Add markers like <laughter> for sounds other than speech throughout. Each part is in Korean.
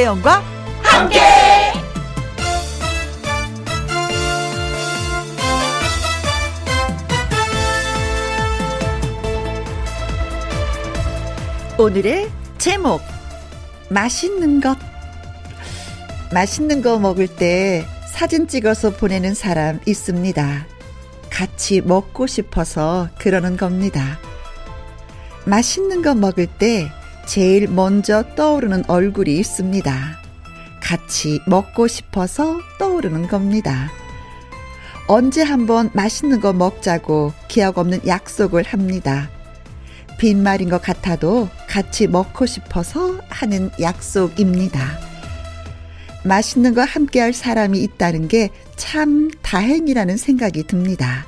김혜영과 함께. 오늘의 제목 맛있는 것 맛있는 거 먹을 때 사진 찍어서 보내는 사람 있습니다. 같이 먹고 싶어서 그러는 겁니다. 맛있는 거 먹을 때 제일 먼저 떠오르는 얼굴이 있습니다. 같이 먹고 싶어서 떠오르는 겁니다. 언제 한번 맛있는 거 먹자고 기약 없는 약속을 합니다. 빈말인 것 같아도 같이 먹고 싶어서 하는 약속입니다. 맛있는 거 함께 할 사람이 있다는 게 참 다행이라는 생각이 듭니다.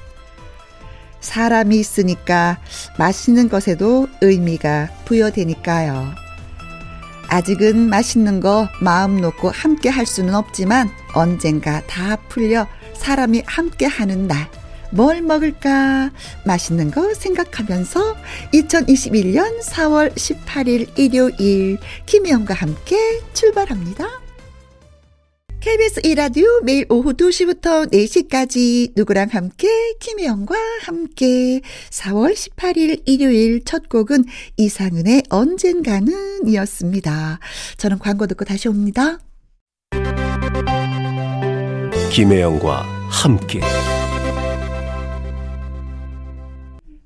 사람이 있으니까 맛있는 것에도 의미가 부여되니까요. 아직은 맛있는 거 마음 놓고 함께 할 수는 없지만 언젠가 다 풀려 사람이 함께 하는 날. 뭘 먹을까? 맛있는 거 생각하면서 2021년 4월 18일 일요일 김혜영과 함께 출발합니다. KBS 이라디오 매일 오후 2시부터 4시까지 누구랑 함께 김혜영과 함께 4월 18일 일요일 첫 곡은 이상은의 언젠가는 이었습니다. 저는 광고 듣고 다시 옵니다. 김혜영과 함께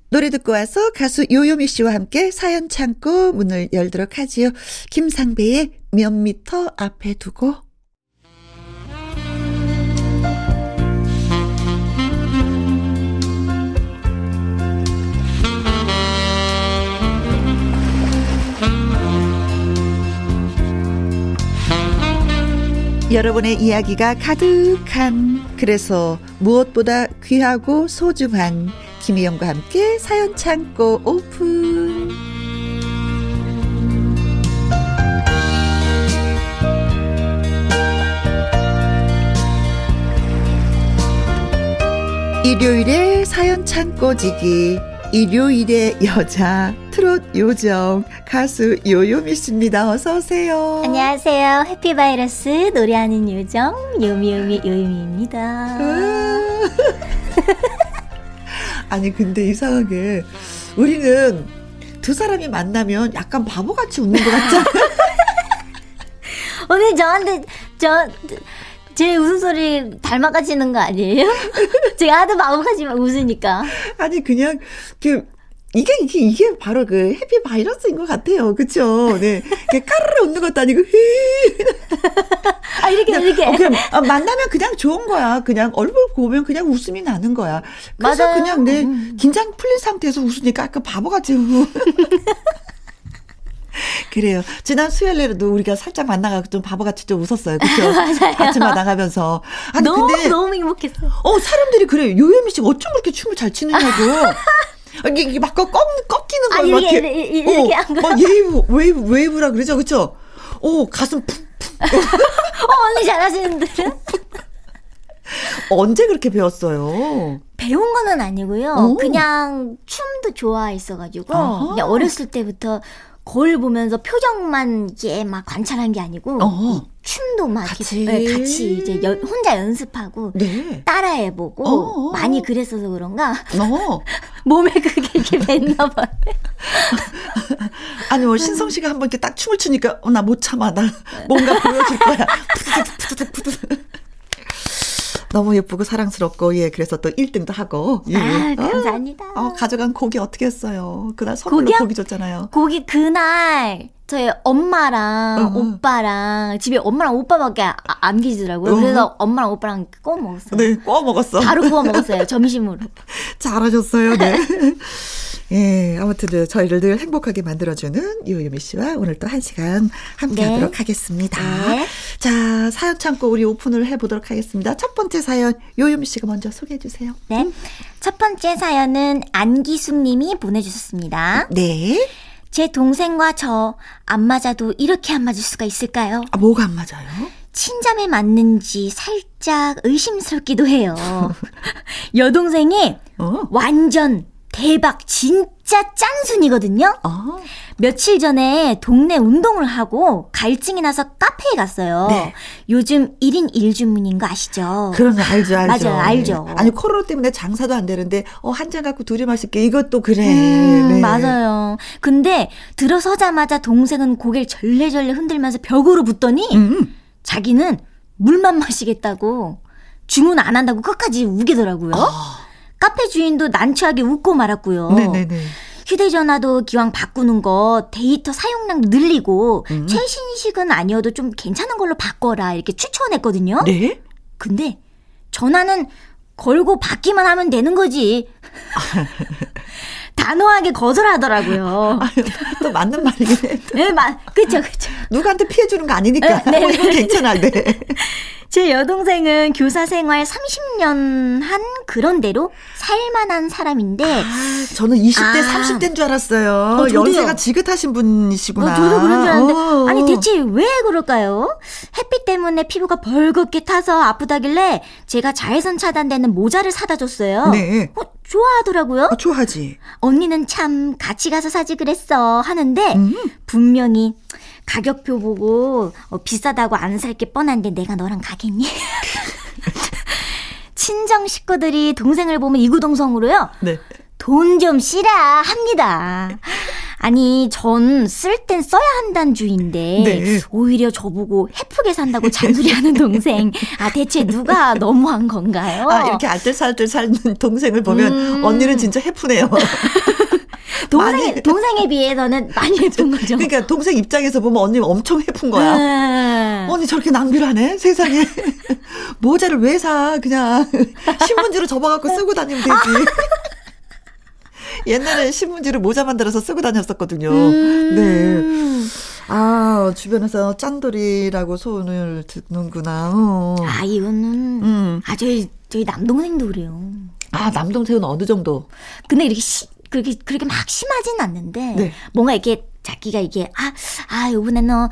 노래 듣고 와서 가수 요요미 씨와 함께 사연 창고 문을 열도록 하지요. 김상배의 몇 미터 앞에 두고 여러분의 이야기가 가득한 그래서 무엇보다 귀하고 소중한 김희영과 함께 사연 창고 오픈. 일요일에 사연 창고지기 일요일의 여자 트롯 요정 가수 요요미 씨입니다. 어서 오세요. 안녕하세요. 해피바이러스 노래하는 요정 요미요미 요요미입니다. <laughs> 아니 근데 이상하게 우리는 두 사람이 만나면 약간 바보같이 웃는 것 같잖아. <laughs> 오늘 저한테 저 제 웃음소리 닮아가시는 거 아니에요? <laughs> 제가 하도 바보같이 웃으니까. 아니 그냥 그 이게 이게 이게 바로 그 해피 바이러스인 것 같아요. 그렇죠? 네. 까르르 웃는 것도 아니고 <laughs> 아 이렇게 그냥, 이렇게. 어, 그냥 아, 만나면 그냥 좋은 거야. 그냥 얼굴 보면 그냥 웃음이 나는 거야. 그래서 맞아요. 그냥 내 음. 긴장 풀린 상태에서 웃으니까 약간 바보같이 웃. <laughs> 그래요. 지난 수요일에도 우리가 살짝 만나가지고 좀 바보같이 좀 웃었어요. 그렇죠? <laughs> 아침마 나가면서. 아니 너무 근데 너무 행복했어요. 어 사람들이 그래. 요요미 씨가 어쩜 그렇게 춤을 잘 추느냐고. 이게, 이게 막 꺾, 꺾이는 아, 걸막 이렇게, 이렇게, 이렇게, 이렇게 어, 한 거. 막 웨이브, 웨이브, 웨이브라 그러죠, 그쵸? 어, 가슴 푹, <laughs> 어 언니 잘하시는데. <laughs> 언제 그렇게 배웠어요? 배운 거는 아니고요. 오. 그냥 춤도 좋아했어가지고. 그냥 어렸을 때부터 거울 보면서 표정만 이게 막 관찰한 게 아니고 어. 이 춤도 막 같이. 이렇게 네, 같이 이제 연- 혼자 연습하고 네. 따라해보고 어. 많이 그랬어서 그런가 어. <laughs> 몸에 그게 이렇게 뱄나 봐요. <laughs> 아니, 뭐, 신성 씨가 한번 이렇게 딱 춤을 추니까, 어, 나 못 참아. 나 뭔가 보여줄 거야. 푸드득, 푸드득, 푸드득. 너무 예쁘고 사랑스럽고, 예, 그래서 또 1등도 하고. 예. 아, 감사합니다. 어, 가져간 고기 어떻게 했어요? 그날 선물로 고기요? 고기 줬잖아요. 거기 그날 저희 엄마랑 어, 어. 오빠랑 집에 엄마랑 오빠밖에 아- 안 계시더라고요. 어. 그래서 엄마랑 오빠랑 구워 먹었어요. 네, 구워 먹었어. 바로 구워 먹었어요. 점심으로. <laughs> 잘하셨어요, 네. <laughs> 예, 아무튼 그 저희를 늘 행복하게 만들어주는 이호유미 씨와 오늘 또 한 시간 함께 네. 하도록 하겠습니다. 네. 자, 사연 창고 우리 오픈을 해보도록 하겠습니다. 첫 번째 사연, 요유미 씨가 먼저 소개해 주세요. 네. 첫 번째 사연은 안기숙 님이 보내주셨습니다. 네. 제 동생과 저 안 맞아도 이렇게 안 맞을 수가 있을까요? 아, 뭐가 안 맞아요? 친자매 맞는지 살짝 의심스럽기도 해요. <laughs> 여동생이 어. 완전 대박 진짜 짠순이거든요. 아. 며칠 전에 동네 운동을 하고 갈증이 나서 카페에 갔어요. 네. 요즘 1인 1주문인 거 아시죠? 거 알죠, 알죠. 맞아요, 알죠. 네. 아니, 코로나 때문에 장사도 안 되는데, 어, 한 잔 갖고 둘이 마실게. 이것도 그래. 음, 네. 맞아요. 근데 들어서자마자 동생은 고개를 절레절레 흔들면서 벽으로 붙더니 음. 자기는 물만 마시겠다고 주문 안 한다고 끝까지 우기더라고요. 카페 주인도 난처하게 웃고 말았고요. 아. 네네네. 휴대전화도 기왕 바꾸는 거 데이터 사용량 늘리고 음. 최신식은 아니어도 좀 괜찮은 걸로 바꿔라 이렇게 추천했거든요. 네? 근데 전화는 걸고 받기만 하면 되는 거지. <laughs> 단호하게 거절하더라고요. 아유, 또 맞는 말이긴 해. 네, 마, 그쵸, 그쵸. 누구한테 피해 주는 거 아니니까. 네, 네, 어, 이거 네. 괜찮아, 네. <laughs> 제 여동생은 교사 생활 30년 한 그런 대로 살만한 사람인데, 아, 저는 20대, 아. 30대인 줄 알았어요. 어. 연세가 지긋하신 분이시구나. 어, 저도 그런 줄 알았는데, 어. 아니, 대체 왜 그럴까요? 햇빛 때문에 피부가 벌겋게 타서 아프다길래 제가 자외선 차단되는 모자를 사다 줬어요. 네. 어, 좋아하더라고요. 어, 좋아하지. 언니는 참 같이 가서 사지 그랬어 하는데 음. 분명히 가격표 보고 어, 비싸다고 안 살 게 뻔한데 내가 너랑 가겠니? <laughs> 친정 식구들이 동생을 보면 이구동성으로요. 네. 돈좀 쓰라 합니다. 아니, 전 쓸 땐 써야 한다는 주인데 네. 오히려 저보고 헤프게 산다고 잔소리하는 <laughs> 동생. 아, 대체 누가 너무한 건가요? 아, 이렇게 알뜰살뜰 사는 동생을 보면 음. 언니는 진짜 해프네요. <laughs> 동생, 많이- 동생에 비해서는 많이 예쁜 거죠. 그러니까 동생 입장에서 보면 언니는 엄청 해픈 거야. 음. 언니 저렇게 낭비를 하네? 세상에. 모자를 왜 사? 그냥 <laughs> 신문지로 접어갖고 쓰고 다니면 되지. <laughs> 옛날에 신문지로 모자 만들어서 쓰고 다녔었거든요. 음. 네. 아, 주변에서 짠돌이라고 소원을 듣는구나. 어. 아, 이거는. 음. 아, 저희, 저희 남동생도 그래요. 아, 남동생은 어느 정도? 근데 이렇게 시, 그렇게, 그렇게 막 심하진 않는데. 네. 뭔가 이렇게 자기가 이게, 아, 아, 요번에는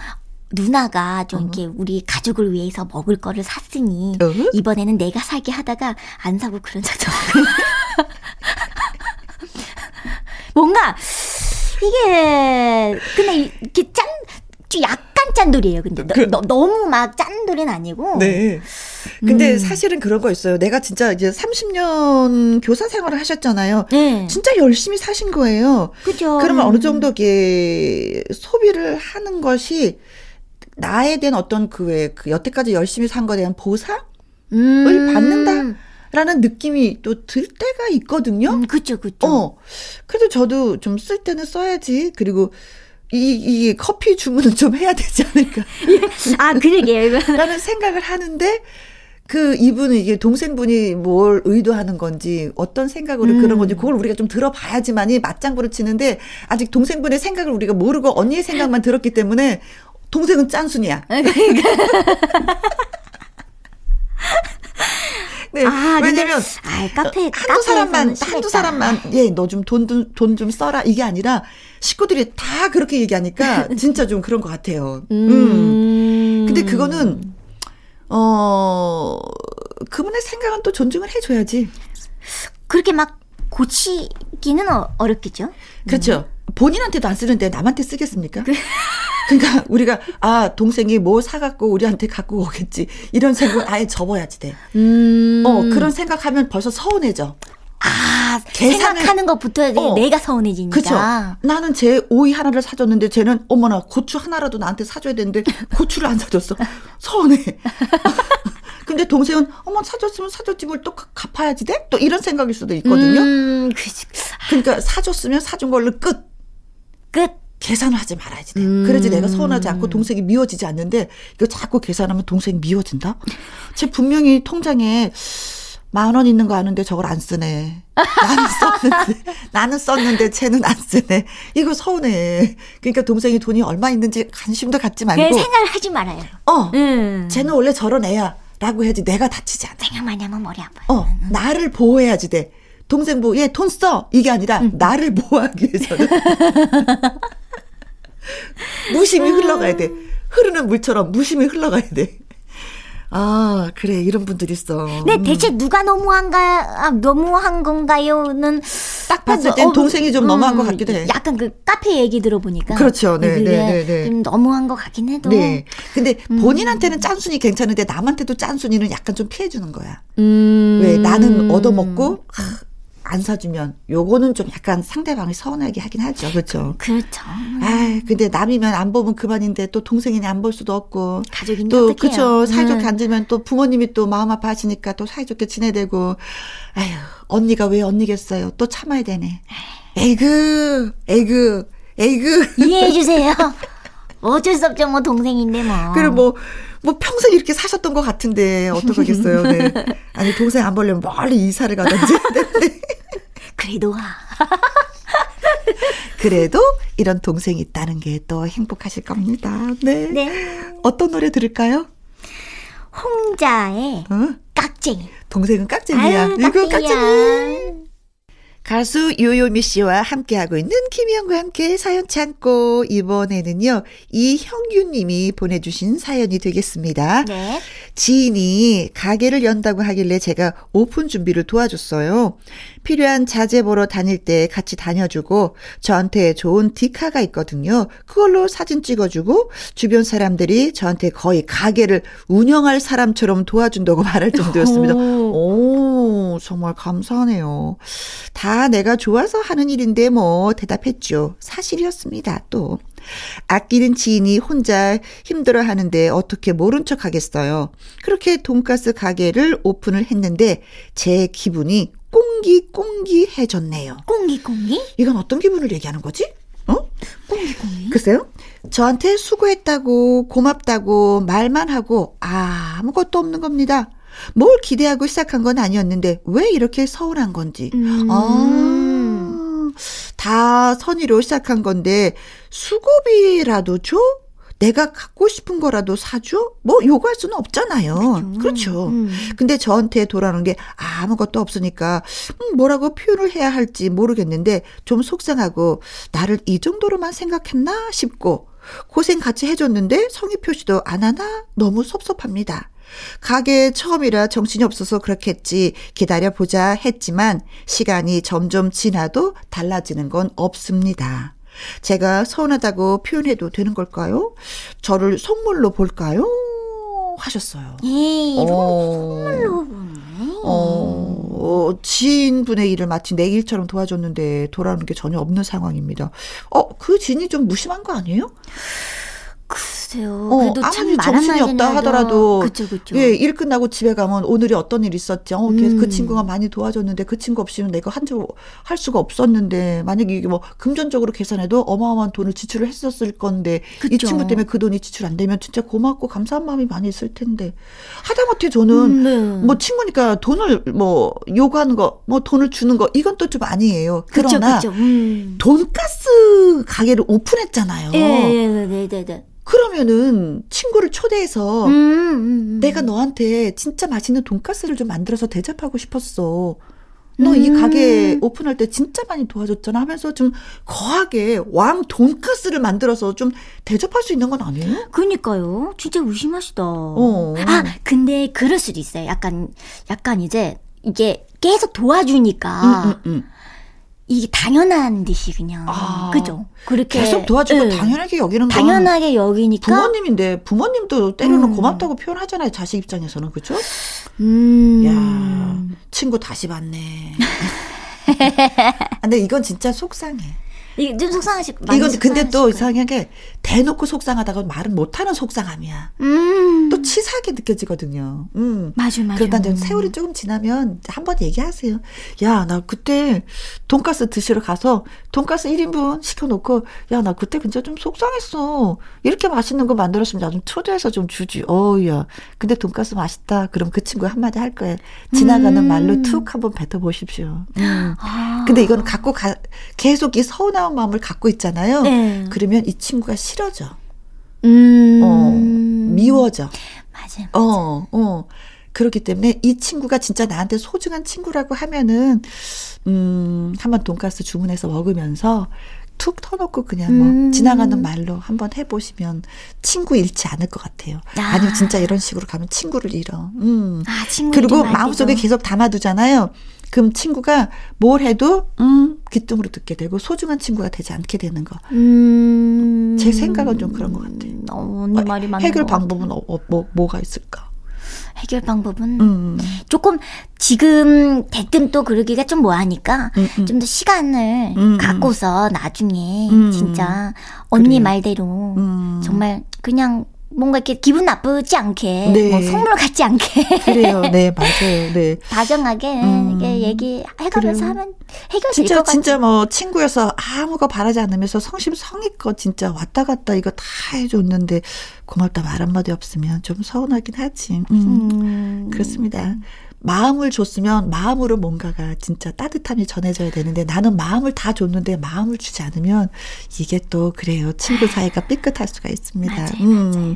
누나가 좀 이렇게 우리 가족을 위해서 먹을 거를 샀으니. 어? 이번에는 내가 사게 하다가 안 사고 그런 적도 <laughs> 뭔가, 이게, 근데 이렇게 짠, 좀 약간 짠돌이에요. 근데 너, 그- 너, 너무 막 짠돌이는 아니고. 네. 근데 음. 사실은 그런 거 있어요. 내가 진짜 이제 30년 교사 생활을 하셨잖아요. 네. 진짜 열심히 사신 거예요. 그죠. 그러면 어느 정도 이게 소비를 하는 것이 나에 대한 어떤 그 왜 그 여태까지 열심히 산 거에 대한 보상을 음. 받는다 라는 느낌이 또 들 때가 있거든요. 음, 그쵸, 그쵸. 어. 그래도 저도 좀 쓸 때는 써야지. 그리고 이, 이 커피 주문은 좀 해야 되지 않을까. <laughs> 아, 그러게요. <laughs> 라는 생각을 하는데 그 이분은 이게 동생분이 뭘 의도하는 건지 어떤 생각으로 음. 그런 건지 그걸 우리가 좀 들어봐야지만이 맞장구를 치는데 아직 동생분의 생각을 우리가 모르고 언니의 생각만 들었기 때문에 동생은 짠순이야. <laughs> 네. 아, 왜냐면 아, 카페, 한두 사람만 한두 사람만 예 너 좀돈돈좀 써라 이게 아니라 식구들이 다 그렇게 얘기하니까 <laughs> 진짜 좀 그런 것 같아요. 음. 음. 근데 그거는 어 그분의 생각은 또 존중을 해줘야지. 그렇게 막 고치기는 어, 어렵겠죠? 그렇죠. 본인한테도 안 쓰는데 남한테 쓰겠습니까? 그러니까 우리가 아 동생이 뭐 사갖고 우리한테 갖고 오겠지 이런 생각 아예 접어야지 돼. 음. 어 그런 생각하면 벌써 서운해져. 아, 계산을- 생각하는 것부터 어. 내가 서운해지니까. 그쵸? 나는 제 오이 하나를 사줬는데 쟤는 어머나 고추 하나라도 나한테 사줘야 되는데 고추를 안 사줬어. 서운해. <laughs> 근데 동생은 어머 사줬으면 사줬지 뭘 또 갚아야지 돼? 또 이런 생각일 수도 있거든요. 음, 그치. 그러니까 사줬으면 사준 걸로 끝. 끝. 계산을 하지 말아야지 돼. 음. 그래야지 내가 서운하지 않고 동생이 미워지지 않는데 이거 자꾸 계산하면 동생이 미워진다? 쟤 분명히 통장에 만원 있는 거 아는데 저걸 안 쓰네. 나는 썼는데, 나는 썼는데 쟤는 안 쓰네. 이거 서운해. 그러니까 동생이 돈이 얼마 있는지 관심도 갖지 말고, 생각을 하지 말아요. 어, 음. 쟤는 원래 저런 애야. 라고 해야지 내가 다치지 않아. 생각 많이 하면 머리 아파요. 어, 나를 보호해야지 돼. 동생 보호, 얘돈 써. 이게 아니라 나를 보호하기 위해서는. <laughs> <laughs> 무심히 흘러가야 돼. 흐르는 물처럼 무심히 흘러가야 돼. 아, 그래. 이런 분들 있어. 네, 대체 누가 너무한가, 아, 너무한 건가요?는 딱 봤을 땐 어, 동생이 좀 너무한 것 같기도 해. 약간 그 카페 얘기 들어보니까. 그렇죠. 네, 네, 네, 네. 좀 너무한 것 같긴 해도. 네. 근데 본인한테는 짠순이 괜찮은데 남한테도 짠순이는 약간 좀 피해주는 거야. 음. 왜 나는 얻어먹고 하, 안 사주면 요거는 좀 약간 상대방이 서운하게 하긴 하죠. 그렇죠. 그렇죠. 아, 근데 남이면 안 보면 그만인데 또 동생이니 안 볼 수도 없고. 가족인데 또. 그쵸 사이좋게 음. 앉으면 또 부모님이 또 마음 아파하시니까 또 사이좋게 지내대고 아휴 언니가 왜 언니겠어요 또 참아야 되네 에이그 에이그 에이그 이해해 주세요. <laughs> 어쩔 수 없죠, 뭐, 동생인데 뭐. 그리고 뭐, 뭐 평생 이렇게 사셨던 것 같은데 어떡하겠어요. 네. <laughs> 아니 동생 안 보려면 멀리 이사를 가든지. <laughs> 네. 그래도 와. <laughs> 그래도 이런 동생이 있다는 게 또 행복하실 겁니다. 네. 네. 어떤 노래 들을까요? 홍자의 어? 깍쟁이. 동생은 깍쟁이야. 아유, 이거 깍쟁이야. 깍쟁이. 가수 요요미 씨와 함께하고 있는 김희영과 함께 사연 창고 이번에는요 이형규 님이 보내주신 사연이 되겠습니다. 네. 지인이 가게를 연다고 하길래 제가 오픈 준비를 도와줬어요. 필요한 자재 보러 다닐 때 같이 다녀주고 저한테 좋은 디카가 있거든요. 그걸로 사진 찍어주고 주변 사람들이 저한테 거의 가게를 운영할 사람처럼 도와준다고 말할 정도였습니다. 오, 정말 감사하네요. 다 내가 좋아서 하는 일인데 뭐 대답했죠. 사실이었습니다. 또. 아끼는 지인이 혼자 힘들어 하는데 어떻게 모른 척 하겠어요. 그렇게 돈가스 가게를 오픈을 했는데 제 기분이 꽁기꽁기해졌네요. 꽁기꽁기? 이건 어떤 기분을 얘기하는 거지? 어? 꽁기꽁기? 글쎄요. 저한테 수고했다고 고맙다고 말만 하고 아무것도 없는 겁니다. 뭘 기대하고 시작한 건 아니었는데 왜 이렇게 서운한 건지. 음. 아, 다 선의로 시작한 건데 수고비라도 줘? 내가 갖고 싶은 거라도 사줘? 뭐 요구할 수는 없잖아요. 그렇죠. 음. 근데 저한테 돌아오는 게 아무것도 없으니까 음, 뭐라고 표현을 해야 할지 모르겠는데 좀 속상하고 나를 이 정도로만 생각했나 싶고 고생 같이 해줬는데 성의 표시도 안 하나 너무 섭섭합니다. 가게 처음이라 정신이 없어서 그렇겠지 기다려보자 했지만 시간이 점점 지나도 달라지는 건 없습니다. 제가 서운하다고 표현해도 되는 걸까요? 저를 속물로 볼까요? 하셨어요. 어. 선물로 보네. 어, 어, 지인분의 일을 마치 내 일처럼 도와줬는데 돌아오는 게 전혀 없는 상황입니다. 어, 그 지인이 좀 무심한 거 아니에요? 글쎄요. 어, 그래도 참 아무리 말 정신이 없다 하더라도 그쵸, 그쵸. 예, 일 끝나고 집에 가면 오늘이 어떤 일 있었지. 어, 걔- 음. 그 친구가 많이 도와줬는데 그 친구 없이는 내가 한줄 할 수가 없었는데 만약에 이게 뭐 금전적으로 계산해도 어마어마한 돈을 지출을 했었을 건데 이 그쵸. 친구 때문에 그 돈이 지출 안 되면 진짜 고맙고 감사한 마음이 많이 있을 텐데 하다못해 저는 음, 네. 뭐 친구니까 돈을 뭐 요구하는 거, 뭐 돈을 주는 거 이건 또 좀 아니에요. 그쵸, 그러나 그쵸. 음. 돈가스 가게를 오픈했잖아요. 예, 예, 네, 네, 네. 그러면은 친구를 초대해서 음, 음, 음. 내가 너한테 진짜 맛있는 돈가스를 좀 만들어서 대접하고 싶었어. 너이 음. 가게 오픈할 때 진짜 많이 도와줬잖아 하면서 좀 거하게 왕 돈가스를 만들어서 좀 대접할 수 있는 건 아니에요? 그니까요. 진짜 의심하시다. 어. 아, 근데 그럴 수도 있어요. 약간, 약간 이제, 이게 계속 도와주니까, 음, 음, 음. 이게 당연한 듯이 그냥. 아. 그죠? 그렇게. 계속 도와주고 예. 당연하게 여기는 건 당연하게 여기니까. 부모님인데 부모님도 때로는 음. 고맙다고 표현하잖아요. 자식 입장에서는 그렇죠? 음. 야 친구 다시 봤네. <laughs> 근데 이건 진짜 속상해. 이게 좀 속상하실 이건 근데 또. 이상하게 대놓고 속상하다가 말은 못하는 속상함이야. 음. 또 치사하게 느껴지거든요. 음. 맞아, 맞아. 그러다 이제 세월이 조금 지나면 한 번 얘기하세요. 야, 나 그때 돈가스 드시러 가서 돈가스 1인분 시켜놓고, 야, 나 그때 진짜 좀 속상했어. 이렇게 맛있는 거 만들었으면 나 좀 초대해서 좀 주지. 어우야. 근데 돈가스 맛있다. 그럼 그 친구 한마디 할 거예요. 지나가는 음. 말로 툭 한번 뱉어보십시오. 음. 아. 근데 이건 갖고 가, 계속 이 서운한 마음을 갖고 있잖아요. 네. 그러면 이 친구가 싫 어져. 음. 어, 미워져. 맞아. 어, 어. 그렇기 때문에 이 친구가 진짜 나한테 소중한 친구라고 하면은, 음, 한번 돈가스 주문해서 먹으면서 툭 터놓고 그냥 뭐 음. 지나가는 말로 한번 해보시면 친구 잃지 않을 것 같아요. 아. 아. 니면 진짜 이런 식으로 가면 친구를 잃어. 음. 아, 친구 그리고 좀 마음속에. 계속 담아두잖아요. 그럼 친구가 뭘 해도 음 귀뚱으로 듣게 되고 소중한 친구가 되지 않게 되는 거. 음. 제 생각은 좀 그런 것 같아요. 어, 언니 말이 맞는 해결. 방법은 어, 어, 뭐 뭐가 있을까? 해결 방법은 음. 조금 지금 대뜸 또 그러기가 좀 뭐하니까 음, 음. 좀더 시간을 음, 갖고서 나중에 음. 진짜 언니 그래요. 말대로 음. 정말 그냥 뭔가 이렇게 기분 나쁘지 않게 네. 뭐 속물 같지 않게 그래요. 네, <laughs> 맞아요. 네. 다정하게 음. 이게 얘기해가면서 그래요. 하면 해결될 진짜. 진짜 뭐 친구여서 아무거 바라지 않으면서 성심성의껏 진짜 왔다 갔다 이거 다 해줬는데 고맙다 말 한마디 없으면 좀 서운하긴 하지. 음. 음. 그렇습니다. 마음을 줬으면 마음으로 뭔가가 진짜 따뜻함이 전해져야 되는데 나는 마음을 다 줬는데 마음을 주지 않으면 이게 또 그래요. 친구 사이가 삐끗할 수가 있습니다. 맞아요, 음.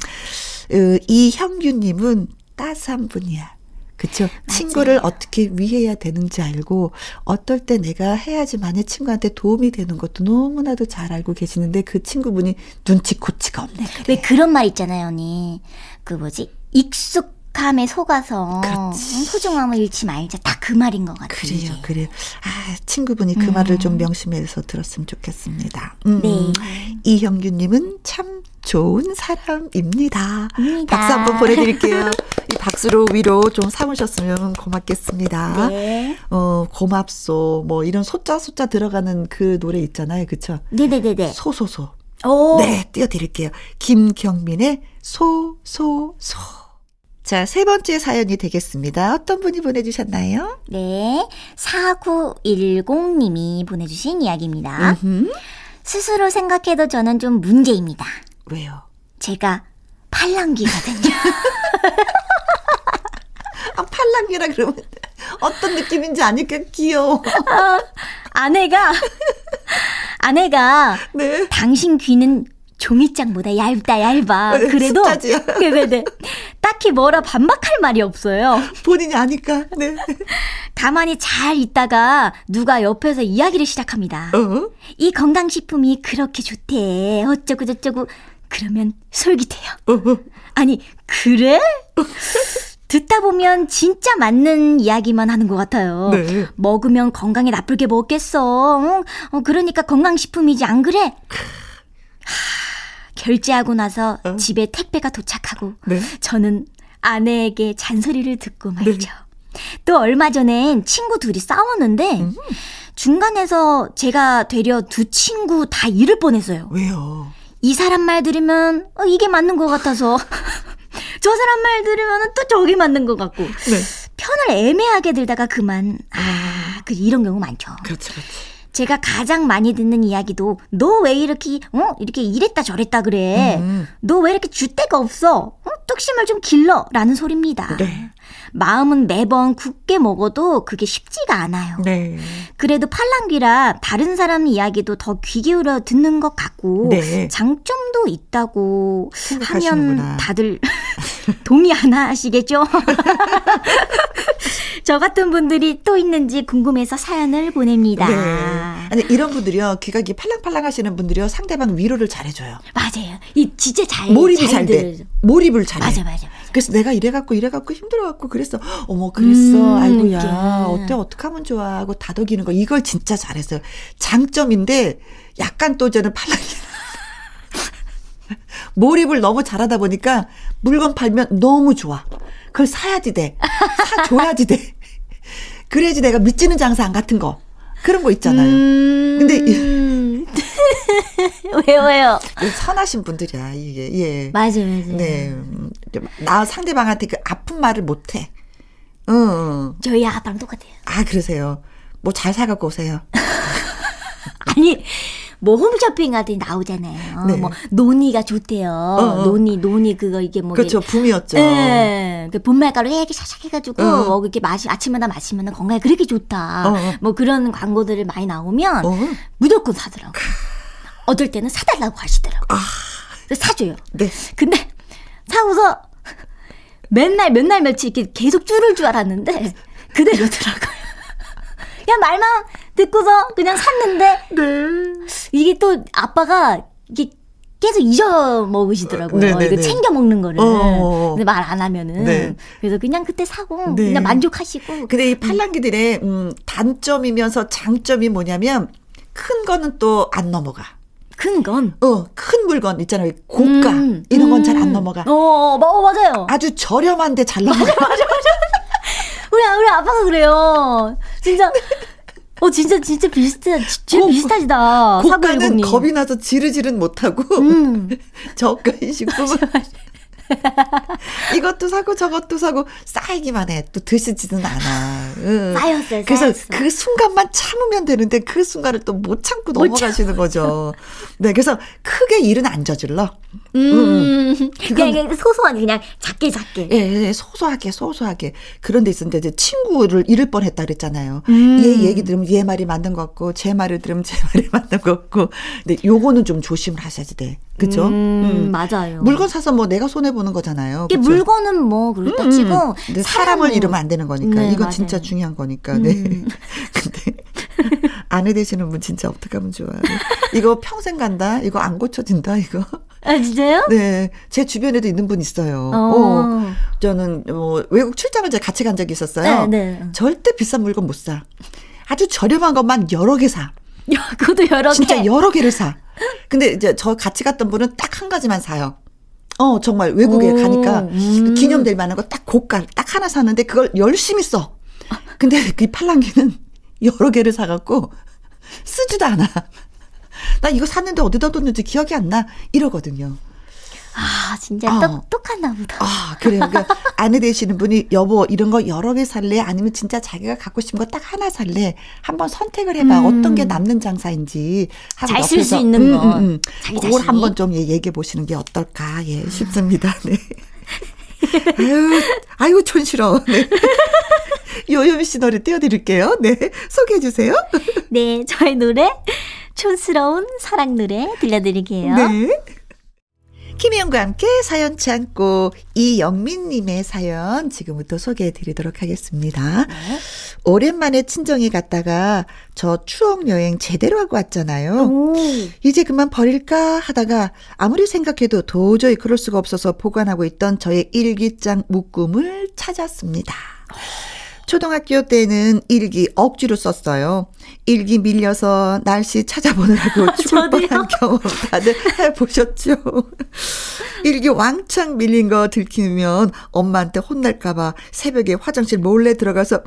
어, 이형규님은 따스한 분이야. 그쵸? 친구를 어떻게 위해야 되는지 알고 어떨 때 내가 해야지만의 친구한테 도움이 되는 것도 너무나도 잘 알고 계시는데 그 친구분이 눈치코치가 없네. 그래. 왜 그런 말 있잖아요, 언니. 그 뭐지? 익숙 함에 속아서 그렇지. 소중함을 잃지 말자. 딱 그 말인 것 같아요. 그래요. 그래요. 아, 친구분이 그 말을 좀 명심해서 들었으면 좋겠습니다. 음, 네. 이형규님은 참 좋은 사람입니다. 입니다. 박수 한번 보내드릴게요. 이 박수로 위로 좀 삼으셨으면 고맙겠습니다. 네. 어, 고맙소. 뭐 이런 소자 소자 들어가는 그 노래 있잖아요. 그쵸? 네네네네. 소소소. 오. 네, 띄워드릴게요. 김경민의 소소소. 자, 세 번째 사연이 되겠습니다. 어떤 분이 보내주셨나요? 네. 4910님이 보내주신 이야기입니다. 음흠. 스스로 생각해도 저는 좀 문제입니다. 왜요? 제가 팔랑귀거든요. <laughs> 아, 팔랑귀라 그러면 어떤 느낌인지 아니까 귀여워. 아내가, 아내가 네. 당신 귀는 종이장보다 얇다, 얇아. 네, 그래도. 숫자지요. 네네네. <laughs> 딱히 뭐라 반박할 말이 없어요. 본인이 아니까. 네. 가만히 잘 있다가 누가 옆에서 이야기를 시작합니다. 어? 이 건강식품이 그렇게 좋대. 어쩌고 저쩌고. 그러면 솔깃해요. 어? 아니, 그래? 듣다 보면 진짜 맞는 이야기만 하는 것 같아요. 네. 먹으면 건강에 나쁠 게 뭐겠어. 응? 어, 그러니까 건강식품이지, 안 그래? 하, 결제하고 나서 어? 집에 택배가 도착하고 네. 저는 아내에게 잔소리를 듣고 말죠. 또 얼마 전엔 친구 둘이 싸웠는데 음. 중간에서 제가 되려 두 친구 다 잃을 뻔했어요. 왜요? 이 사람 말 들으면 어, 이게 맞는 것 같아서 <laughs> 저 사람 말 들으면 또 저기 맞는 것 같고 네. 편을 애매하게 들다가 그만 아, 그 이런 경우 많죠. 그렇지, 그렇지. 제가 가장 많이 듣는 이야기도 너 왜 이렇게 어 이렇게 이랬다 저랬다 그래. 음. 너왜 이렇게 줏대가 없어? 어? 뚝심을 좀 길러라는 소리입니다. 네. 마음은 매번 굳게 먹어도 그게 쉽지가 않아요. 네. 그래도 팔랑귀라 다른 사람 이야기도 더 귀 기울여 듣는 것 같고 네. 장점도 있다고 생각하시는구나. 하면 다들 <laughs> 동의하나 하시겠죠? <laughs> <laughs> 저 같은 분들이 또 있는지 궁금해서 사연을 보냅니다. 네. 아니, 이런 분들이요. 귀각이 팔랑팔랑 하시는 분들이요. 상대방 위로를 잘해줘요. 맞아요. 이 진짜 잘 몰입이 잘 돼. 들어요. 몰입을 잘해. 맞아, 맞아, 맞아. 그래서 내가 이래갖고 이래갖고 힘들어갖고 그랬어. 어머 그랬어. 음, 아이고야 이렇게. 어때 어떡하면 좋아 하고 다독이는 거 이걸 진짜 잘했어요. 장점인데 약간 또 저는 팔랑이 <laughs> 몰입을 너무 잘하다 보니까 물건 팔면 너무 좋아. 그걸 사야지 돼. 사줘야지 돼. 그래야지 내가 미치는 장사 안 같은 거 그런 거 있잖아요. 근데 이- 음. <laughs> 왜요, 왜요? 선하신 분들이야 이게 예. 맞아, 맞아. 네. 음, 좀나 상대방한테 그 아픈 말을 못 해. 응, 응. 저희 아빠랑 똑같아요. 아, 그러세요. 뭐 잘 사갖고 오세요. <laughs> 아니, 뭐 홈쇼핑 같은 데 나오잖아요. 네. 뭐 논이가 좋대요. 어. 논이, 논이 그거 이게 뭐. 그렇죠. 붐이었죠. 예, 그 봄말가루 이렇게 샥샥 해가지고 어. 뭐 이렇게 마시 아침마다 마시면 건강에 그렇게 좋다. 어, 어. 뭐 그런 광고들을 많이 나오면 어. 무조건 사더라고. 어떨 때는 사달라고 하시더라고. 그래서 사줘요. 네. 근데 사고서 맨날 몇날 며칠 이렇게 계속 줄을 줄 알았는데 그대로더라고요. <laughs> 그냥 말만 듣고서 그냥 샀는데 네. 이게 또 아빠가 이게 계속 잊어먹으시더라고요. 네 네네. 이거 챙겨 먹는 거를. 어어어. 근데 말 안 하면은. 네. 그래서 그냥 그때 사고 네. 그냥 만족하시고. 근데 이 팔랑귀들의 음, 단점이면서 장점이 뭐냐면 큰 거는 또 안 넘어가. 큰 건. 어, 큰 물건 있잖아요. 고가 음, 이런 건 잘안 음. 넘어가. 어, 어, 어, 맞아요. 아주 저렴한데 잘 넘어가. 우리, 우리 아빠가 그래요. 진짜. <laughs> 어, 진짜, 진짜 비슷해. 진짜 고- 비슷하시다. 고가는. 겁이 나서 지르지른 못하고 음. <laughs> 저가인 식품은 <laughs> 이것도 사고 저것도 사고 쌓이기만 해. 또 드시지는 않아. 응. 쌓였어요, 그래서 쌓였어. 그 순간만 참으면 되는데 그 순간을 또 못 참고 넘어가시는 거죠. 네, 그래서 크게 일은 안 저질러. 음. 그냥, 그냥 소소하게, 그냥 작게, 작게. 예, 예, 소소하게, 소소하게. 그런 데 있었는데, 이제 친구를 잃을 뻔 했다 그랬잖아요. 음. 얘 얘기 들으면 얘 말이 맞는 것 같고, 제 말을 들으면 제 <laughs> 말이 맞는 것 같고. 근데 요거는 좀 조심을 하셔야지 돼. 그쵸? 음, 맞아요. 물건 사서 뭐 내가 손해 보는 거잖아요. 이게 그쵸? 물건은 뭐, 그렇다 음, 치고. 음. 사람을 사람은- 잃으면 안 되는 거니까. 네, 이건 맞아요. 진짜 중요한 거니까. 네. 음. <laughs> 근데 <laughs> 아내 되시는 분 진짜 어떡하면 좋아요. 이거 평생 간다? 이거 안 고쳐진다? 이거? 아, 진짜요? 네. 제 주변에도 있는 분 있어요. 어. 어. 저는 뭐 외국 출장을 제가 같이 간 적이 있었어요. 네, 네. 절대 비싼 물건 못 사. 아주 저렴한 것만 여러 개 사. 야, <laughs> 그것도 여러 진짜 개. 여러 개를 사. 근데 이제 저 같이 갔던 분은 딱 한 가지만 사요. 어, 정말 외국에 오, 가니까 음. 기념될 만한 거 딱 고가 딱 하나 샀는데 그걸 열심히 써. 근데 그 팔랑귀는 <laughs> 여러 개를 사갖고 쓰지도 않아. 나 이거 샀는데 어디다 뒀는지 기억이 안 나. 이러거든요. 아, 진짜 어. 똑똑하나 보다. 아, 그래요. 그러니까 <laughs> 아내 되시는 분이 여보 이런 거 여러 개 살래? 아니면 진짜 자기가 갖고 싶은 거 딱 하나 살래? 한번 선택을 해봐. 음. 어떤 게 남는 장사인지 잘 쓸 수 있는 거. 자기 그걸. 한번 좀 예, 얘기해 보시는 게 어떨까 예 싶습니다. 네. 아유, 아유 촌스러워. 네. <laughs> 요요미 씨 노래 띄워드릴게요. 네, 소개해 주세요. 네, 저희 노래 촌스러운 사랑 노래 들려드릴게요. 네. 김희영과 함께 사연 참고 이영민님의 사연 지금부터 소개해 드리도록 하겠습니다. 오랜만에 친정에 갔다가 저 추억 여행 제대로 하고 왔잖아요. 오, 이제 그만 버릴까 하다가 아무리 생각해도 도저히 그럴 수가 없어서 보관하고 있던 저의 일기장 묶음을 찾았습니다. 초등학교 때는 일기 억지로 썼어요. 일기 밀려서 날씨 찾아보느라고 <laughs> 죽을. 뻔한 경험 다들 해보셨죠? 일기 왕창 밀린 거 들키면 엄마한테 혼날까봐 새벽에 화장실 몰래 들어가서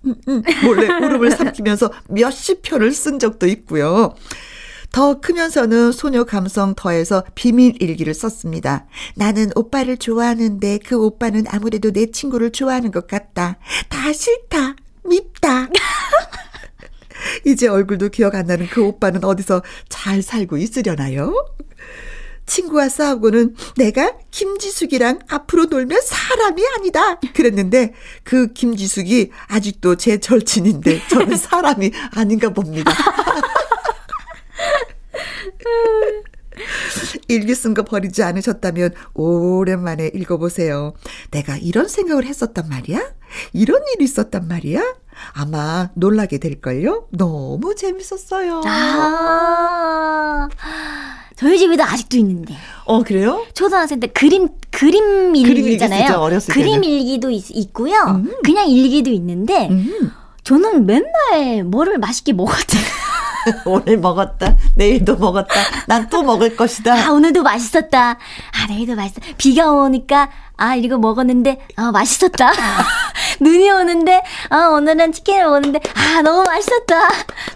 <laughs> 몰래 울음을 삼키면서 몇십 표를 쓴 적도 있고요. 더 크면서는 소녀 감성 더해서 비밀 일기를 썼습니다. 나는 오빠를 좋아하는데 그 오빠는 아무래도 내 친구를 좋아하는 것 같다. 다 싫다. 밉다. <laughs> 이제 얼굴도 기억 안 나는 그 오빠는 어디서 잘 살고 있으려나요? 친구와 싸우고는 내가 김지숙이랑 앞으로 놀면 사람이 아니다. 그랬는데 그 김지숙이 아직도 제 절친인데 저는 사람이 아닌가 봅니다. <laughs> <laughs> 일기 쓴 거 버리지 않으셨다면 오랜만에 읽어보세요. 내가 이런 생각을 했었단 말이야? 이런 일이 있었단 말이야? 아마 놀라게 될걸요? 너무 재밌었어요. 아, 저희 집에도 아직도 있는데. 어, 그래요? 초등학생 때 그림 그림 일기 그림 일기 그림. 일기도 있, 고요 음. 그냥 일기도 있는데 음, 저는 맨날 뭐를 맛있게 먹었대요. <laughs> <laughs> 오늘 먹었다. 내일도 먹었다. 난 또 먹을 것이다. 아 오늘도 맛있었다. 아 내일도 맛있어. 비가 오니까 아 이거 먹었는데 아 맛있었다. <laughs> 눈이 오는데 아 오늘은 치킨을 먹었는데 아 너무 맛있었다.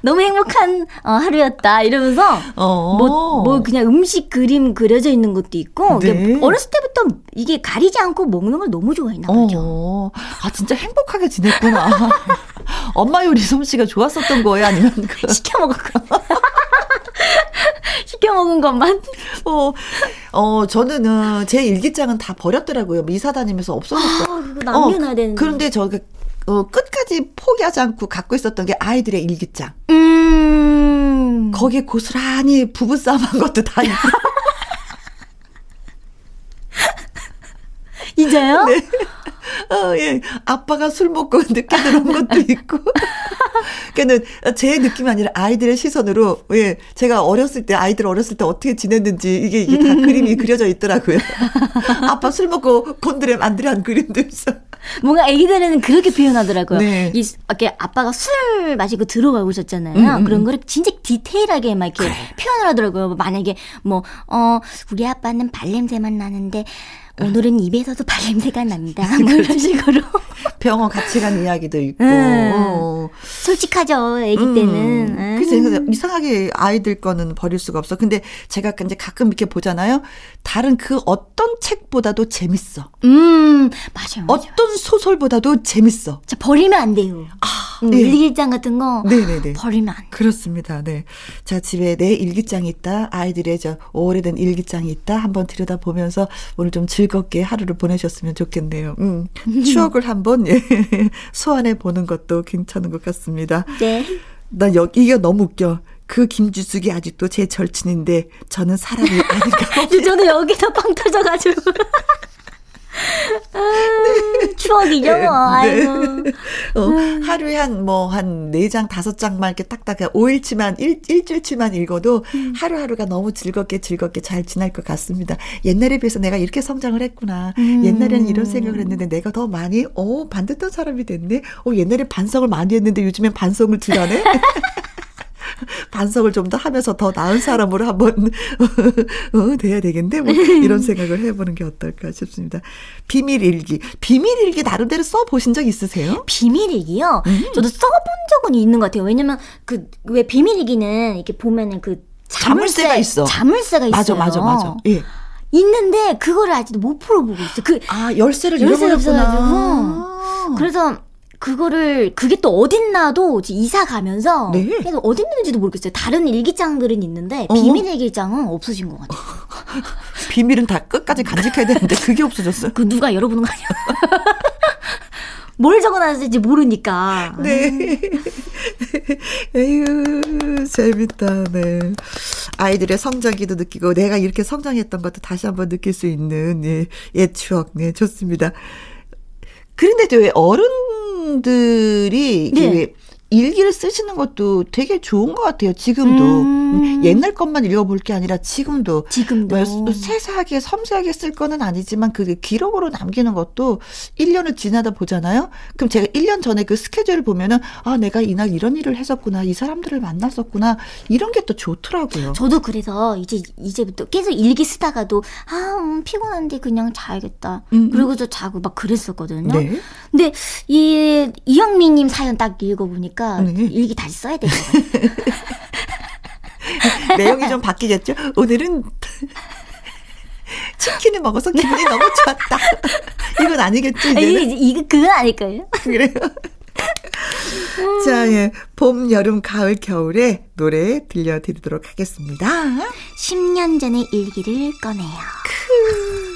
너무 행복한 어, 하루였다. 이러면서 어. 뭐, 뭐 그냥 음식 그림 그려져 있는 것도 있고 네. 어렸을 때부터 이게 가리지 않고 먹는 걸 너무 좋아했나 보죠. 어, 아, 진짜 행복하게 지냈구나. <laughs> 엄마 요리 솜씨가 좋았었던 거예요? 아니면 그, <laughs> 시켜 거. <laughs> 시켜 먹은 것만. 어, 어, 저는, 어, 제 일기장은 다 버렸더라고요. 이사 다니면서 없어졌어요. 아, 그거 남겨놔야 되는데. 그런데 저, 어, 끝까지 포기하지 않고 갖고 있었던 게 아이들의 일기장. 음. 거기에 고스란히 부부싸움 한 것도 다 있고. <laughs> 이제요? <laughs> 어, 예. 아빠가 술 먹고 늦게 들어온 <laughs> 것도 있고. 그러니까는 제 느낌이 아니라 아이들의 시선으로 예 제가 어렸을 때 아이들 어렸을 때 어떻게 지냈는지 이게 이게 다 그림이 그려져 있더라고요. <laughs> 아빠 술 먹고 곤드레 만드한 그림도 있어. 뭔가 애기들은 그렇게 표현하더라고요. 네. 이 이렇게 아빠가 술 마시고 들어가고 있었잖아요. 음, 음. 그런 음. 거를 진짜 디테일하게 막 이렇게 그래. 표현을 하더라고요. 만약에 뭐 어 우리 아빠는 발냄새만 나는데 오늘은 입에서도 발냄새가 난다. <laughs> 뭐 이런 식으로. 병원 같이 간 이야기도 있고. 음. 어. 솔직하죠, 아기 음. 때는. 음. 그래서 이상하게 아이들 거는 버릴 수가 없어. 근데 제가 이제 가끔 이렇게 보잖아요. 다른 그 어떤 책보다도 재밌어. 음, 맞아요. 맞아요. 어떤 소설보다도 재밌어. 자, 버리면 안 돼요. 아, 음, 네. 일기장 같은 거 네네네. 버리면 안 돼. 그렇습니다. 네. 자, 집에 내 일기장이 있다. 아이들의 저 오래된 일기장이 있다. 한번 들여다보면서 오늘 좀 즐 겁게 하루를 보내셨으면 좋겠네요. 음. <laughs> 추억을 한번 예, <laughs> 소환해 보는 것도 괜찮은 것 같습니다. 네. 나 여기 이게 너무 웃겨. 그 김주숙이 아직도 제 절친인데 저는 사람이 아닌가. <laughs> 저는 여기서 빵 터져가지고. 아, 추억이죠, 뭐. 네, 아이고. 어, 음. 하루에 한, 뭐, 한 4장, 5장만 이렇게 딱딱, 5일치만, 일, 일주일치만 읽어도 음. 하루하루가 너무 즐겁게 즐겁게 잘 지날 것 같습니다. 옛날에 비해서 내가 이렇게 성장을 했구나. 음. 옛날에는 이런 생각을 했는데 내가 더 많이, 어, 반듯한 사람이 됐네. 어, 옛날에 반성을 많이 했는데 요즘엔 반성을 덜 하네. <laughs> <laughs> 반성을 좀 더 하면서 더 나은 사람으로 한번 <laughs> 어, 돼야 되겠는데 뭐 이런 생각을 해보는 게 어떨까 싶습니다. 비밀 일기, 비밀 일기 나름대로 써 보신 적 있으세요? 비밀 일기요? 음. 저도 써본 적은 있는 것 같아요. 왜냐면 그 왜 비밀 일기는 이렇게 보면은 그 자물쇠, 자물쇠가 있어. 자물쇠가 있어요. 맞아, 맞아, 맞아. 예. 있는데 그거를 아직도 못 풀어보고 있어. 그 아 열쇠를 잃어버렸구나. 아. 그래서 그거를 그게 또 어딨나도 이사 가면서 네. 계속 어딨는지도 모르겠어요. 다른 일기장들은 있는데 어? 비밀 일기장은 없어진 것 같아요. <laughs> 비밀은 다 끝까지 간직해야 되는데 그게 없어졌어요. 그 누가 열어보는 거 아니야? <laughs> 뭘 적어놨을지 모르니까. 네. 에휴, 재밌다, 네. 아이들의 성장기도 느끼고, 내가 이렇게 성장했던 것도 다시 한번 느낄 수 있는, 예, 옛 추억, 네, 좋습니다. 그런데도 왜 어른 들이 네. 일기를 쓰시는 것도 되게 좋은 것 같아요. 지금도 음. 옛날 것만 읽어볼 게 아니라 지금도 지금도 뭐 세세하게 섬세하게 쓸 거는 아니지만 그게 기록으로 남기는 것도 1년을 지나다 보잖아요. 그럼 제가 1년 전에 그 스케줄을 보면은 아 내가 이날 이런 일을 했었구나 이 사람들을 만났었구나 이런 게 또 좋더라고요. 저도 그래서 이제 이제부터 계속 일기 쓰다가도 아 음, 피곤한데 그냥 자야겠다. 음. 음. 그리고서 자고 막 그랬었거든요. 네. 근데 이 이영미님 사연 딱 읽어보니까. 보니까 네. 일기 다시 써야 같아요. <laughs> 내용이 좀 바뀌겠죠? 오늘은 <laughs> 치킨을 먹어서 기분이 너무 좋았다. <laughs> 이건 아니겠죠? 이제는? 이 거 그건 아닐까요? 그래요. 자, 예. 봄, 여름, 가을, 겨울에 노래 들려드리도록 하겠습니다. 10년 전의 일기를 꺼내요. 크.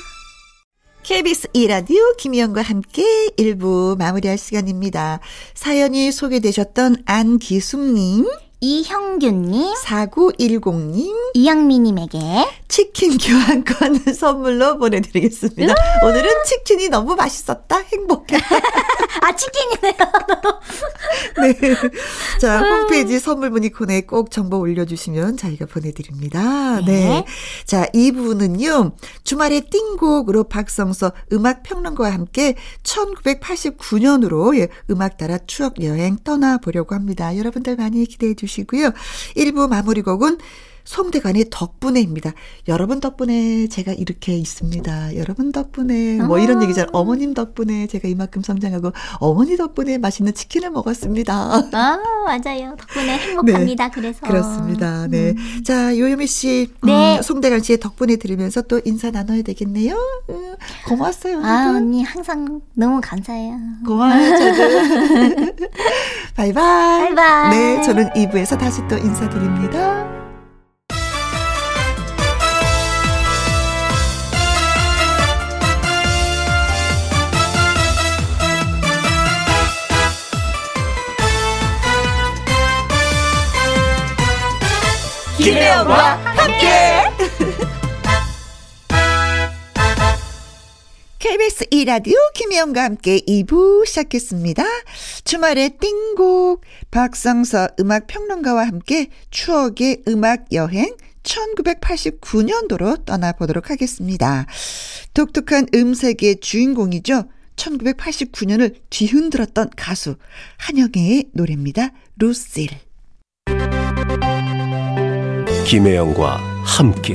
KBS 이라디오 김희영과 함께 1부 마무리할 시간입니다. 사연이 소개되셨던 안기숙님, 이형균님, 4910님, 이영미님에게 치킨 교환권 <laughs> 선물로 보내드리겠습니다. 오늘은 치킨이 너무 맛있었다. 행복했다. <laughs> 아, 치킨이네요. <laughs> 네. 자, 홈페이지 선물 문의 코너에 꼭 정보 올려주시면 저희가 보내드립니다. 네. 네. 자, 2부는요, 주말에 띵곡으로 박성서 음악평론가와 함께 1989년으로 예, 음악 따라 추억 여행 떠나보려고 합니다. 여러분들 많이 기대해 주시고 요. 1부 마무리 곡은 송대관의 덕분에입니다. 여러분 덕분에 제가 이렇게 있습니다. 여러분 덕분에 뭐 이런 아. 얘기잖아요. 어머님 덕분에 제가 이만큼 성장하고 어머니 덕분에 맛있는 치킨을 먹었습니다. 아 맞아요. 덕분에 <laughs> 행복합니다. 네, 그래서 그렇습니다. 네. 음. 자 요요미 씨, 음, 네. 송대관 씨의 덕분에 들으면서 또 인사 나눠야 되겠네요. 음, 고마웠어요. 아 언니 항상 너무 감사해요. 고마워요. 저도. <laughs> <laughs> 바이바이. 바이바이. 네, 저는 2부에서 다시 또 인사드립니다. 김혜영과 함께. KBS 2라디오 김혜영과 함께 2부 시작했습니다. 주말의 띵곡 박성서 음악평론가와 함께 추억의 음악 여행 1989년도로 떠나보도록 하겠습니다. 독특한 음색의 주인공이죠. 1989년을 뒤흔들었던 가수 한영애의 노래입니다. 루실. 김혜영과 함께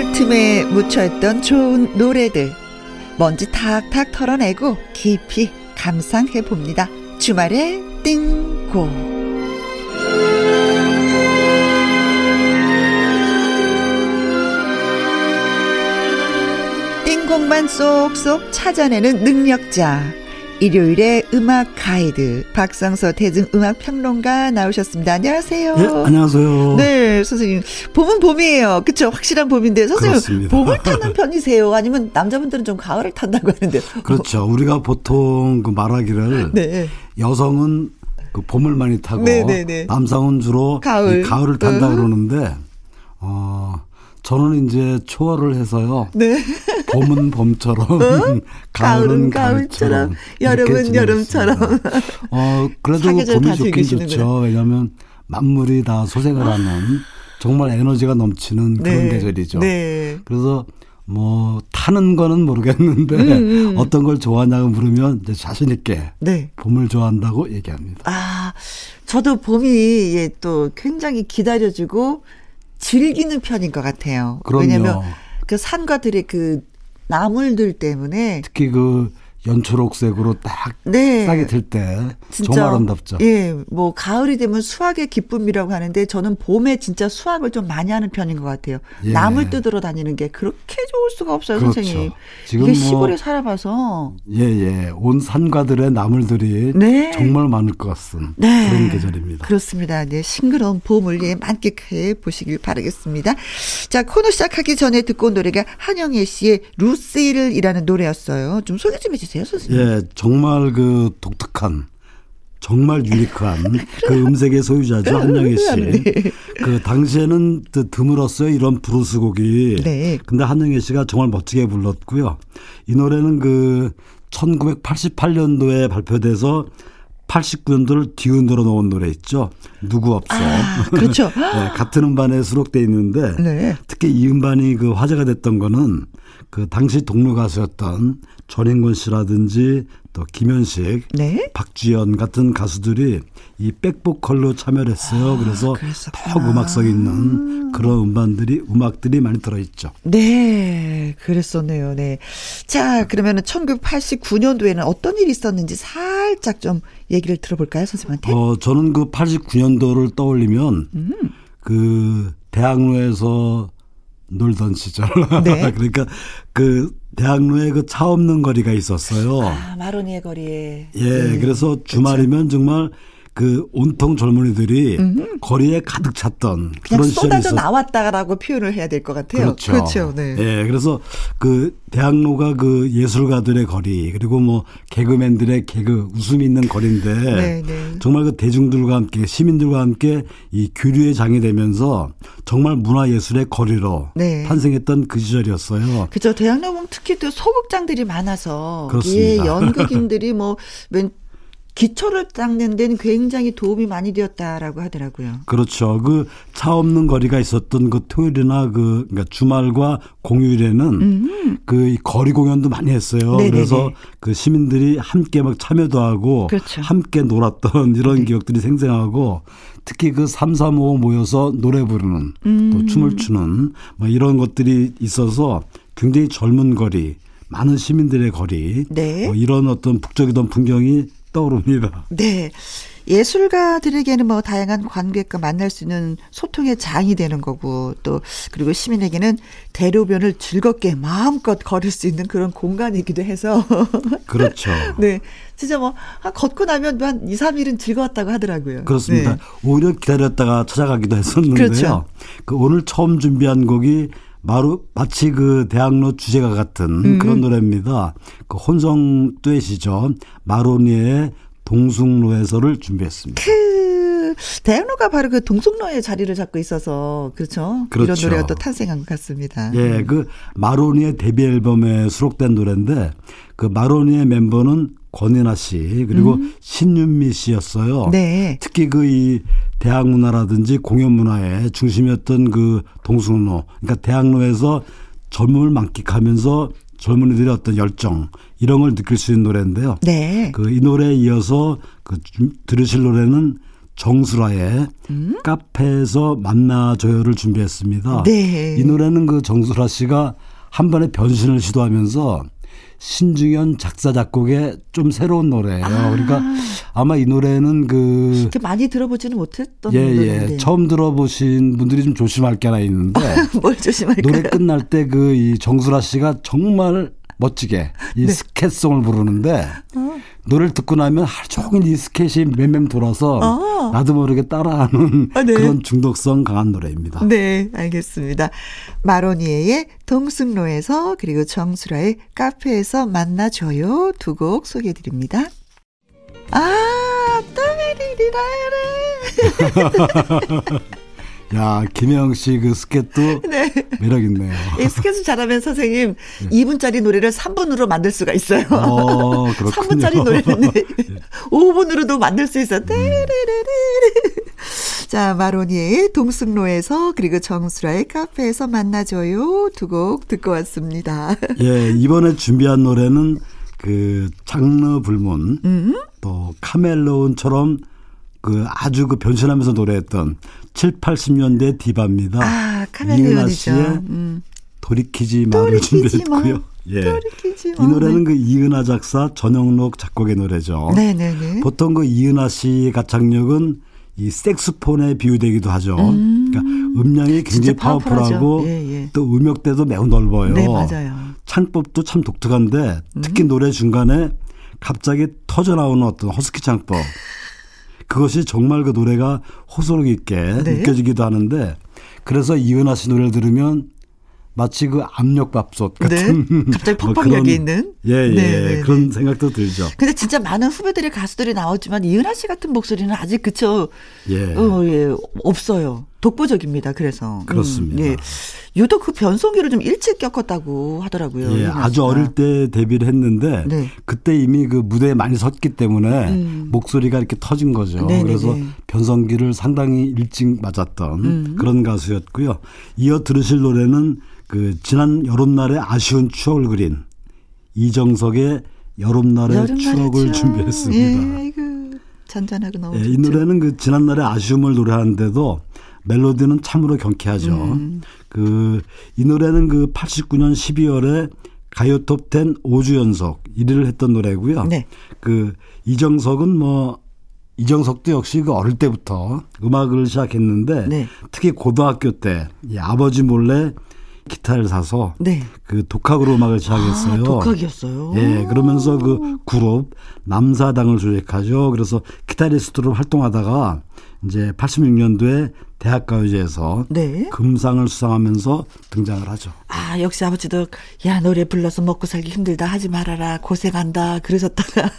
세월 틈에 묻혀있던 좋은 노래들. 먼지 탁탁 털어내고 깊이 감상해 봅니다. 주말에 띵고 띵곡만 쏙쏙 찾아내는 능력자 일요일에 음악 가이드 박성서 대중 음악 평론가 나오셨습니다. 안녕하세요. 네, 안녕하세요. 네, 선생님. 봄은 봄이에요. 그쵸? 확실한 봄인데 선생님 그렇습니다. 봄을 타는 편이세요? 아니면 남자분들은 좀 가을을 탄다고 하는데. 그렇죠. 우리가 보통 그 말하기를 네. 여성은 그 봄을 많이 타고 네, 네, 네. 남성은 주로 가을. 이 가을을 탄다 음. 그러는데 어 저는 이제 초월을 해서요. 네. 봄은 봄처럼 가을은 가을은 가을처럼, 여름은 여름처럼. 어 그래도 봄이 좋긴. 좋죠. 왜냐하면 만물이 다 소생을 하는 정말 에너지가 넘치는 그런 계절이죠. 네. 그래서 뭐 타는 거는 모르겠는데 음, 어떤 걸 좋아하냐고 물으면 이제 자신 있게 네. 봄을 좋아한다고 얘기합니다. 아, 저도 봄이 예, 또 굉장히 기다려지고 즐기는 편인 것 같아요. 그럼요. 왜냐면 그 산과 들의 그 나물들 때문에 특히 그 연초록색으로 딱 네. 싹이 들때 진짜 정말 아름답죠. 예, 뭐 가을이 되면 수확의 기쁨이라고 하는데 저는 봄에 진짜 수확을 좀 많이 하는 편인 것 같아요. 예. 나물 뜯으러 다니는 게 그렇게 좋을 수가 없어요, 그렇죠. 선생님. 지금 이게 뭐- 시골에 살아봐서 예예, 온 산과들의 나물들이 네. 정말 많을 것 같은 네. 그런 계절입니다. 그렇습니다. 네, 싱그러운 봄을 예, 만끽해 보시길 바라겠습니다. 자, 코너 시작하기 전에 듣고 온 노래가 한영애 씨의 루시를이라는 노래였어요. 좀 소개 좀 해주세요, 선생님. 예, 정말 그 독특한 정말 유니크한 <laughs> 그 음색의 소유자죠 한영애 씨. 네. 그 당시에는 드- 드물었어요 이런 브루스 곡이. 네. 근데 한영애 씨가 정말 멋지게 불렀고요. 이 노래는 그 1988년도에 발표돼서 89년도를 뒤흔들어 놓은 노래 있죠. 누구 없어. 아, 그렇죠. <laughs> 네, 같은 음반에 수록돼 있는데 네. 특히 이 음반이 그 화제가 됐던 거는 그 당시 동료 가수였던 전인권 씨라든지 또 김현식, 네. 박주연 같은 가수들이 이 백보컬로 참여를 했어요. 그래서 아, 그랬었구나. 더 음악성 있는 그런 음반들이 음악들이 많이 들어 있죠. 네, 그랬었네요. 네. 자, 그러면은 1989년도에는 어떤 일이 있었는지 살짝 좀 얘기를 들어볼까요, 선생님한테? 어, 저는 그 89년도를 떠올리면 음. 그 대학로에서 놀던 시절. 네. <laughs> 그러니까 그 대학로에 그 차 없는 거리가 있었어요. 아, 마로니에 거리에. 예, 네. 그래서 주말이면 정말 그 온통 젊은이들이 거리에 가득 찼던 그런 시절이 쏟아져 있었 나왔다라고 표현을 해야 될 것 같아요. 그렇죠. 네. 예, 그래서 그 대학로가 그 예술가들의 거리 그리고 뭐 개그맨들의 개그 웃음이 있는 거리인데 네, 네. 정말 그 대중들과 함께 시민들과 함께 이 교류의 장이 되면서 정말 문화 예술의 거리로 네. 탄생했던 그 시절이었어요. 그죠. 대학로 보면 특히 또 소극장들이 많아서 그렇습니다. 예, 연극인들이 뭐 웬 기초를 닦는 데는 굉장히 도움이 많이 되었다라고 하더라고요. 그렇죠. 그 차 없는 거리가 있었던 그 토요일이나 그 그러니까 주말과 공휴일에는 그이 거리 공연도 많이 했어요. 음. 네네네. 그래서 그 시민들이 함께 막 참여도 하고 그렇죠. 함께 놀았던 <laughs> 이런 기억들이 생생하고 특히 그 335 모여서 노래 부르는 음. 또 춤을 추는 뭐 이런 것들이 있어서 굉장히 젊은 거리, 많은 시민들의 거리 네. 뭐 이런 어떤 북적이던 풍경이 떠오릅니다. 네. 예술가들에게는 뭐 다양한 관객과 만날 수 있는 소통의 장이 되는 거고 또 그리고 시민에게는 대로변을 즐겁게 마음껏 걸을 수 있는 그런 공간이기도 해서 <laughs> 그렇죠. 네. 진짜 뭐 아, 걷고 나면 한 2, 3일은 즐거웠다고 하더라고요. 그렇습니다. 네. 오히려 기다렸다가 찾아가기도 했었는데요. 그렇죠. 그 오늘 처음 준비한 곡이 마루, 마치 그 대학로 주제가 같은 음. 그런 노래입니다. 그 혼성 듀엣이죠. 마로니에의 동숭로에서를 준비했습니다. 그 대학로가 바로 그 동성로의 자리를 잡고 있어서 그렇죠. 이런 그렇죠. 노래가 또 탄생한 것 같습니다. 예, 그 마로니의 데뷔 앨범에 수록된 노래인데 그 마로니의 멤버는 권인아 씨 그리고 신윤미 씨였어요. 음. 네. 특히 그 이 대학 문화라든지 공연 문화의 중심이었던 그 동숭로, 그러니까 대학로에서 젊음을 만끽하면서 젊은이들의 어떤 열정 이런 걸 느낄 수 있는 노래인데요. 네. 그 이 노래에 이어서 그 주- 들으실 노래는 정수라의 카페에서 만나줘요를 준비했습니다. 네. 이 노래는 그 정수라 씨가 한 번에 변신을 시도하면서 신중현 작사 작곡의 좀 새로운 노래예요. 그러니까 아마 이 노래는 그 많이 들어보지는 못했던 예, 노래인데 예. 처음 들어보신 분들이 좀 조심할 게 하나 있는데 <laughs> 뭘 조심할까요? 노래 끝날 때 그 이 정수라 씨가 정말 멋지게 이 네. 스캣송을 부르는데 노래를 듣고 나면 하루 종일 이 스캣이 맴맴 돌아서 어. 나도 모르게 따라하는 아, 네. 그런 중독성 강한 노래입니다. 네, 알겠습니다. 마로니에의 동승로에서 그리고 정수라의 카페에서 만나줘요 두 곡 소개해드립니다. 아, 따메리리라레. <laughs> 야 김영 씨 그 스캣도 <laughs> 네. 매력 있네요. 이 스케줄 잘하면 선생님 <laughs> 2분짜리 노래를 3분으로 만들 수가 있어요. 어, 그렇군요. 3분짜리 노래는 5분으로도 <laughs> 만들 수 있어요. 떼레레레레. 자, 마로니의 동승로에서 그리고 정수라의 카페에서 만나줘요 두 곡 듣고 왔습니다. 예, 이번에 준비한 노래는 그 장르 불문 음? 또 카멜론처럼 그 아주 그 변신하면서 노래했던 7, 80년대 디바입니다. 아, 카멜레온이죠. 씨의 음. 돌이키지 마를 돌이키지 마. 준비했고요. 예. 돌이키지 마. 이 노래는 그 이은하 작사 전영록 작곡의 노래죠. 네네네. 보통 그 이은하 씨 가창력은 이 색스폰에 비유되기도 하죠. 그러니까 음량이 굉장히. 파워풀하고 예, 예. 또 음역대도 매우 넓어요. 네, 맞아요. 창법도 참 독특한데 음. 특히 노래 중간에 갑자기 터져 나오는 어떤 허스키 창법 <laughs> 그것이 정말 그 노래가 호소력 있게 네. 느껴지기도 하는데 그래서 이은하 씨 노래를 들으면 마치 그 압력밥솥 같은 네. 갑자기 <laughs> 뭐 폭발력이 그런 있는. 예, 예. 네, 네, 그런 네. 생각도 들죠. 근데 진짜 많은 후배들의 가수들이 나왔지만 이은하 씨 같은 목소리는 아직 그쵸? 예. 어, 예, 없어요. 독보적입니다. 그래서 그렇습니다. 음, 예. 유독 그 변성기를 좀 일찍 겪었다고 하더라고요. 예, 아주. 어릴 때 데뷔를 했는데 네. 그때 이미 그 무대에 많이 섰기 때문에 음. 목소리가 이렇게 터진 거죠. 네네네. 그래서 변성기를 상당히 일찍 맞았던 음. 그런 가수였고요. 이어 들으실 노래는 그 지난 여름날의 아쉬운 추억을 그린 이정석의 여름날의 여름날의 추억을 추억. 준비했습니다. 예, 아이고 잔잔하고 너무 예. 이 노래는 그 지난날의 아쉬움을 노래하는데도 멜로디는 참으로 경쾌하죠. 음. 그이 노래는 그 89년 12월에 가요 톱10 5주 연속 1위를 했던 노래고요. 네. 그 이정석은 뭐 이정석도 역시 그 어릴 때부터 음악을 시작했는데 네. 특히 고등학교 때이 아버지 몰래 기타를 사서 네. 그 독학으로 음악을 시작했어요. 아, 독학이었어요. 예, 그러면서 그 그룹 남사당을 조직하죠. 그래서 기타리스트로 활동하다가 이제 86년도에 대학가요제에서 네. 금상을 수상하면서 등장을 하죠. 아, 역시 아버지도 야, 노래 불러서 먹고 살기 힘들다 하지 말아라. 고생한다. 그러셨다가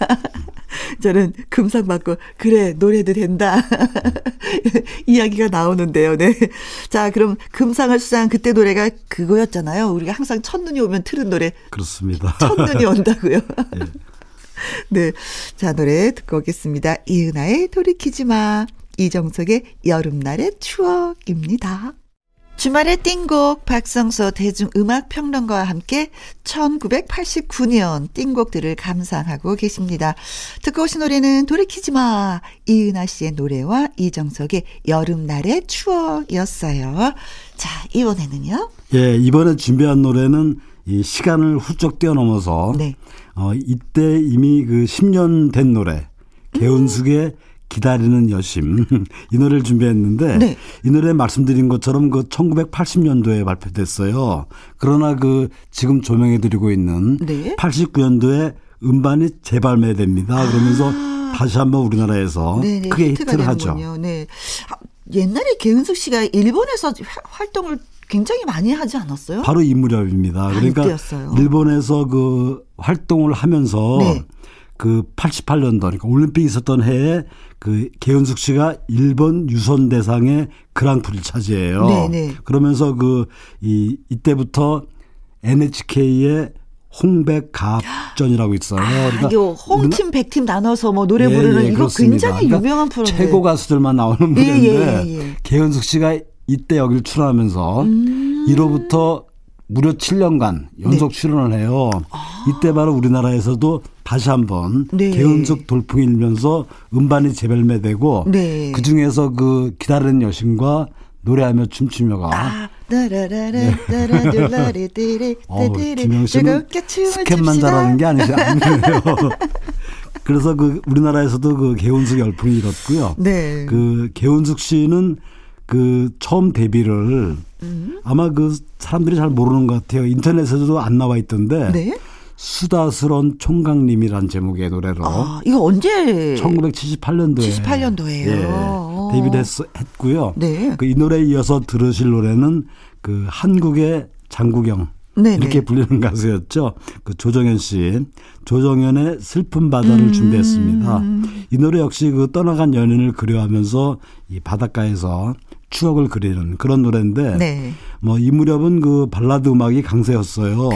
<laughs> 저는 금상 받고 그래, 노래도 된다. <laughs> 이야기가 나오는데요. 네. 자, 그럼 금상을 수상한 그때 노래가 그거였잖아요. 우리가 항상 첫눈이 오면 틀은 노래 그렇습니다. 첫눈이 온다고요. <laughs> 예. 네. 자, 노래 듣고 오겠습니다. 이은하의 돌이키지 마. 이정석의 여름날의 추억입니다. 주말의 띵곡 박성서 대중음악평론가와 함께 1989년 띵곡들을 감상하고 계십니다. 듣고 오신 노래는 돌이키지 마. 이은하 씨의 노래와 이정석의 여름날의 추억이었어요. 자, 이번에는요. 예, 이번에 준비한 노래는 이 시간을 훌쩍 뛰어넘어서 네. 어, 이때 이미 그 10년 된 노래 개운숙의 기다리는 여심 <laughs> 이 노래를 준비했는데 네. 이 노래 말씀드린 것처럼 그 1980년도에 발표됐어요. 그러나 그 지금 조명해 드리고 있는 네. 89년도에 음반이 재발매됩니다. 그러면서 다시 한번 우리나라에서 아. 네네, 크게 히트가 히트를 하죠. 되는군요. 네. 아, 옛날에 개은숙 씨가 일본에서 화- 활동을 굉장히 많이 하지 않았어요? 바로 이 무렵입니다. 그러니까 이때였어요. 일본에서 그 활동을 하면서 네. 그 88년도 그러니까 올림픽 있었던 해에 그 개은숙 씨가 일본 유선 대상의 그랑프리를 차지해요. 네, 네. 그러면서 그 이 이때부터 NHK의 홍백가합전이라고 있어요. 아, 이거 홈팀 백팀 나눠서 뭐 노래 예, 부르는 예, 이거 그렇습니다. 굉장히 그러니까 유명한 프로인데. 최고 가수들만 나오는 예, 무대인데 예, 예, 예. 개은숙 씨가 이때 여기를 출연하면서 음. 1호부터 무려 7년간 연속 네. 출연을 해요. 이때 바로 우리나라에서도 다시 한번 아. 네. 개은숙 돌풍이 일면서 음반이 재발매되고 네. 그 중에서 그 기다리는 여신과 노래하며 춤추며가 아, 따라라라, <laughs> 김영 씨는 스캔만. 잘하는 게 아니죠. 아니에요. <laughs> 그래서 그 우리나라에서도 그 개운숙 열풍이 일었고요. 네. 그 개운숙 씨는 그 처음 데뷔를 음. 아마 그 사람들이 잘 모르는 것 같아요. 인터넷에서도 안 나와 있던데 네. 수다스런 총각님이란 제목의 노래로 아, 이거 언제? 1978년도에 78년도예요. 예, 데뷔를 했, 했고요. 네. 그 이 노래에 이어서 들으실 노래는 그 한국의 장국영 네네. 이렇게 불리는 가수였죠. 그 조정현 씨, 조정현의 슬픈 바다를 음. 준비했습니다. 이 노래 역시 그 떠나간 연인을 그려하면서 이 바닷가에서 추억을 그리는 그런 노래인데, 네. 뭐이 무렵은 그 발라드 음악이 강세였어요.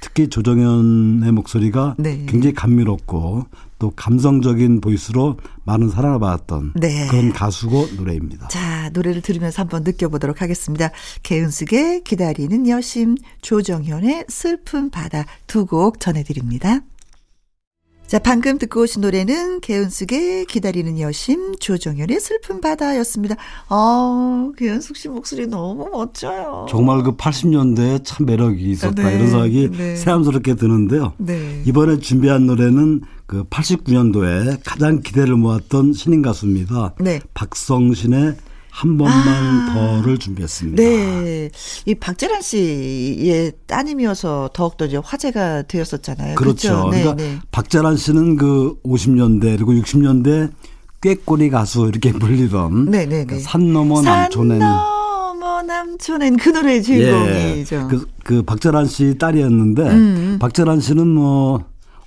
특히 조정현의 목소리가 네. 굉장히 감미롭고 또 감성적인 보이스로 많은 사랑을 받았던 네. 그런 가수고 노래입니다. 자, 노래를 들으면서 한번 느껴보도록 하겠습니다. 개은숙의 기다리는 여심, 조정현의 슬픈 바다 두 곡 전해드립니다. 자, 방금 듣고 오신 노래는 개은숙의 기다리는 여심, 조정현의 슬픈 바다였습니다. 어, 개은숙 씨 목소리 너무 멋져요. 정말 그 80년대에 참 매력이 있었다 네, 이런 생각이 네. 새삼스럽게 드는데요. 네. 이번에 준비한 노래는 그 89년도에 가장 기대를 모았던 신인 가수입니다. 네. 박성신의 한 번만 더를 준비했습니다. 아. 네. 이 박재란 씨의 따님이어서 더욱더 이제 화제가 되었었잖아요. 그렇죠. 네, 그러니까 네. 박재란 씨는 그 50년대 그리고 60년대 꾀꼬리 가수 이렇게 <laughs> 불리던 네, 네, 그 네. 산 넘어 남촌엔 산 넘어 남촌엔 그 노래의 주인공이죠. 그, 그 박재란 씨 딸이었는데 음. 박재란 씨는 뭐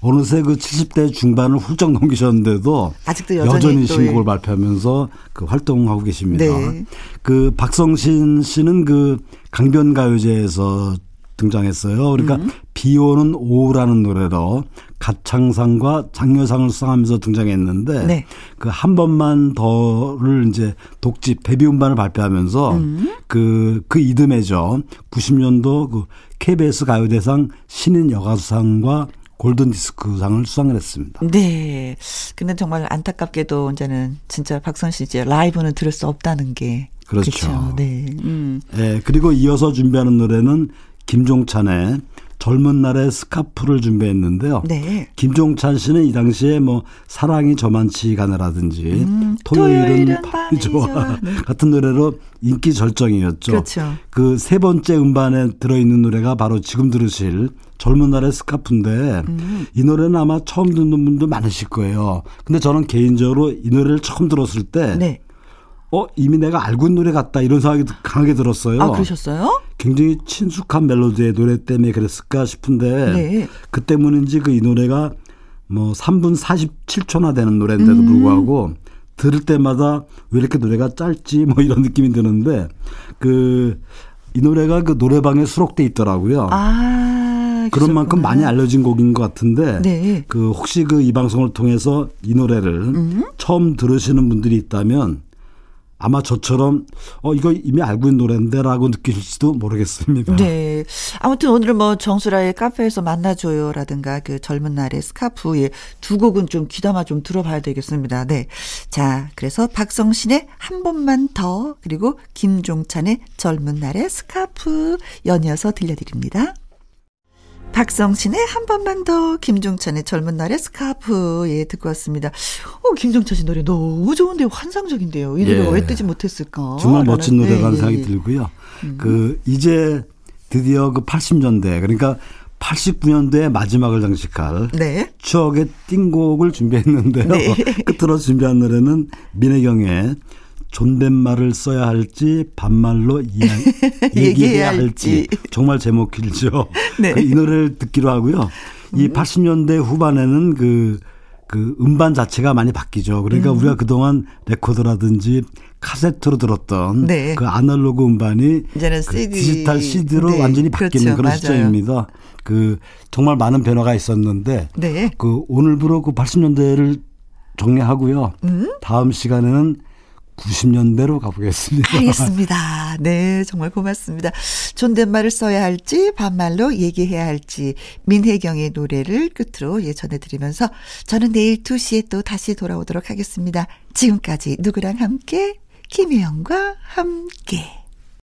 어느새 그 70대 중반을 훌쩍 넘기셨는데도 아직도 여전히, 여전히 신곡을 예. 발표하면서 그 활동하고 계십니다. 네. 그 박성신 씨는 그 강변가요제에서 등장했어요. 그러니까 음. 비 오는 오후라는 노래로 가창상과 장려상을 수상하면서 등장했는데 네. 그한 번만 더를 이제 독집 데뷔 음반을 발표하면서 음. 그, 그 이듬해죠. 90년도 그 KBS 가요대상 신인 여가수상과 골든 디스크상을 수상을 했습니다. 네. 근데 정말 안타깝게도 이제는 진짜 박선 씨 이제 라이브는 들을 수 없다는 게 그렇죠. 그렇죠. 네. 음. 네. 그리고 이어서 준비하는 노래는 김종찬의 젊은 날의 스카프를 준비했는데요. 네. 김종찬 씨는 이 당시에 뭐 사랑이 저만치 가느라든지 음, 토요일은 밤이 좋아 <laughs> 네. 같은 노래로 인기 절정이었죠. 그렇죠. 그 세 번째 음반에 들어있는 노래가 바로 지금 들으실 젊은 날의 스카프인데 음. 이 노래는 아마 처음 듣는 분도 많으실 거예요. 근데 저는 개인적으로 이 노래를 처음 들었을 때 네. 어 이미 내가 알고 있는 노래 같다 이런 생각이 강하게 들었어요. 아 그러셨어요? 굉장히 친숙한 멜로디의 노래 때문에 그랬을까 싶은데 네. 그 때문인지 그 이 노래가 뭐 3분 47초나 되는 노래인데도 음. 불구하고 들을 때마다 왜 이렇게 노래가 짧지 뭐 이런 느낌이 드는데 그 이 노래가 그 노래방에 수록돼 있더라고요. 아, 그런 만큼 많이 알려진 곡인 것 같은데 네. 그 혹시 그 이 방송을 통해서 이 노래를 음. 처음 들으시는 분들이 있다면 아마 저처럼 어 이거 이미 알고 있는 노래인데라고 느끼실지도 모르겠습니다. 네. 아무튼 오늘은 뭐 정수라의 카페에서 만나줘요라든가 그 젊은 날의 스카프의 두 곡은 좀 귀담아 좀 들어봐야 되겠습니다. 네. 자, 그래서 박성신의 한 번만 더 그리고 김종찬의 젊은 날의 스카프 연이어서 들려드립니다. 박성신의 한 번만 더 김종찬의 젊은 날의 스카프 예 듣고 왔습니다. 어 김종찬 씨 노래 너무 좋은데 환상적인데요. 이 노래 예. 왜 뜨지 못했을까? 정말 멋진 노래라는 네, 생각이 예. 들고요. 음. 그 이제 드디어 그 80년대 그러니까 89년도에 마지막을 장식할 네. 추억의 띵곡을 준비했는데요. 네. <laughs> 끝으로 준비한 노래는 민혜경의 존댓말을 써야 할지 반말로 이야, <laughs> 얘기해야 할지 정말 제목 길죠. <laughs> 네. 그 이 노래를 듣기로 하고요. 이 80년대 음. 후반에는 그, 그 음반 자체가 많이 바뀌죠. 그러니까 음. 우리가 그동안 레코더라든지 카세트로 들었던 네. 그 아날로그 음반이 이제는 그 CD. 디지털 CD로 네. 완전히 바뀌는 그렇죠. 그런 맞아요. 시점입니다. 그 정말 많은 변화가 있었는데 네. 그 오늘부로 그 80년대를 정리하고요. 음? 다음 시간에는 90년대로 가보겠습니다. 알겠습니다. 네, 정말 고맙습니다. 존댓말을 써야 할지 반말로 얘기해야 할지 민혜경의 노래를 끝으로 예 전해드리면서 저는 내일 2시에 또 다시 돌아오도록 하겠습니다. 지금까지 누구랑 함께 김혜영과 함께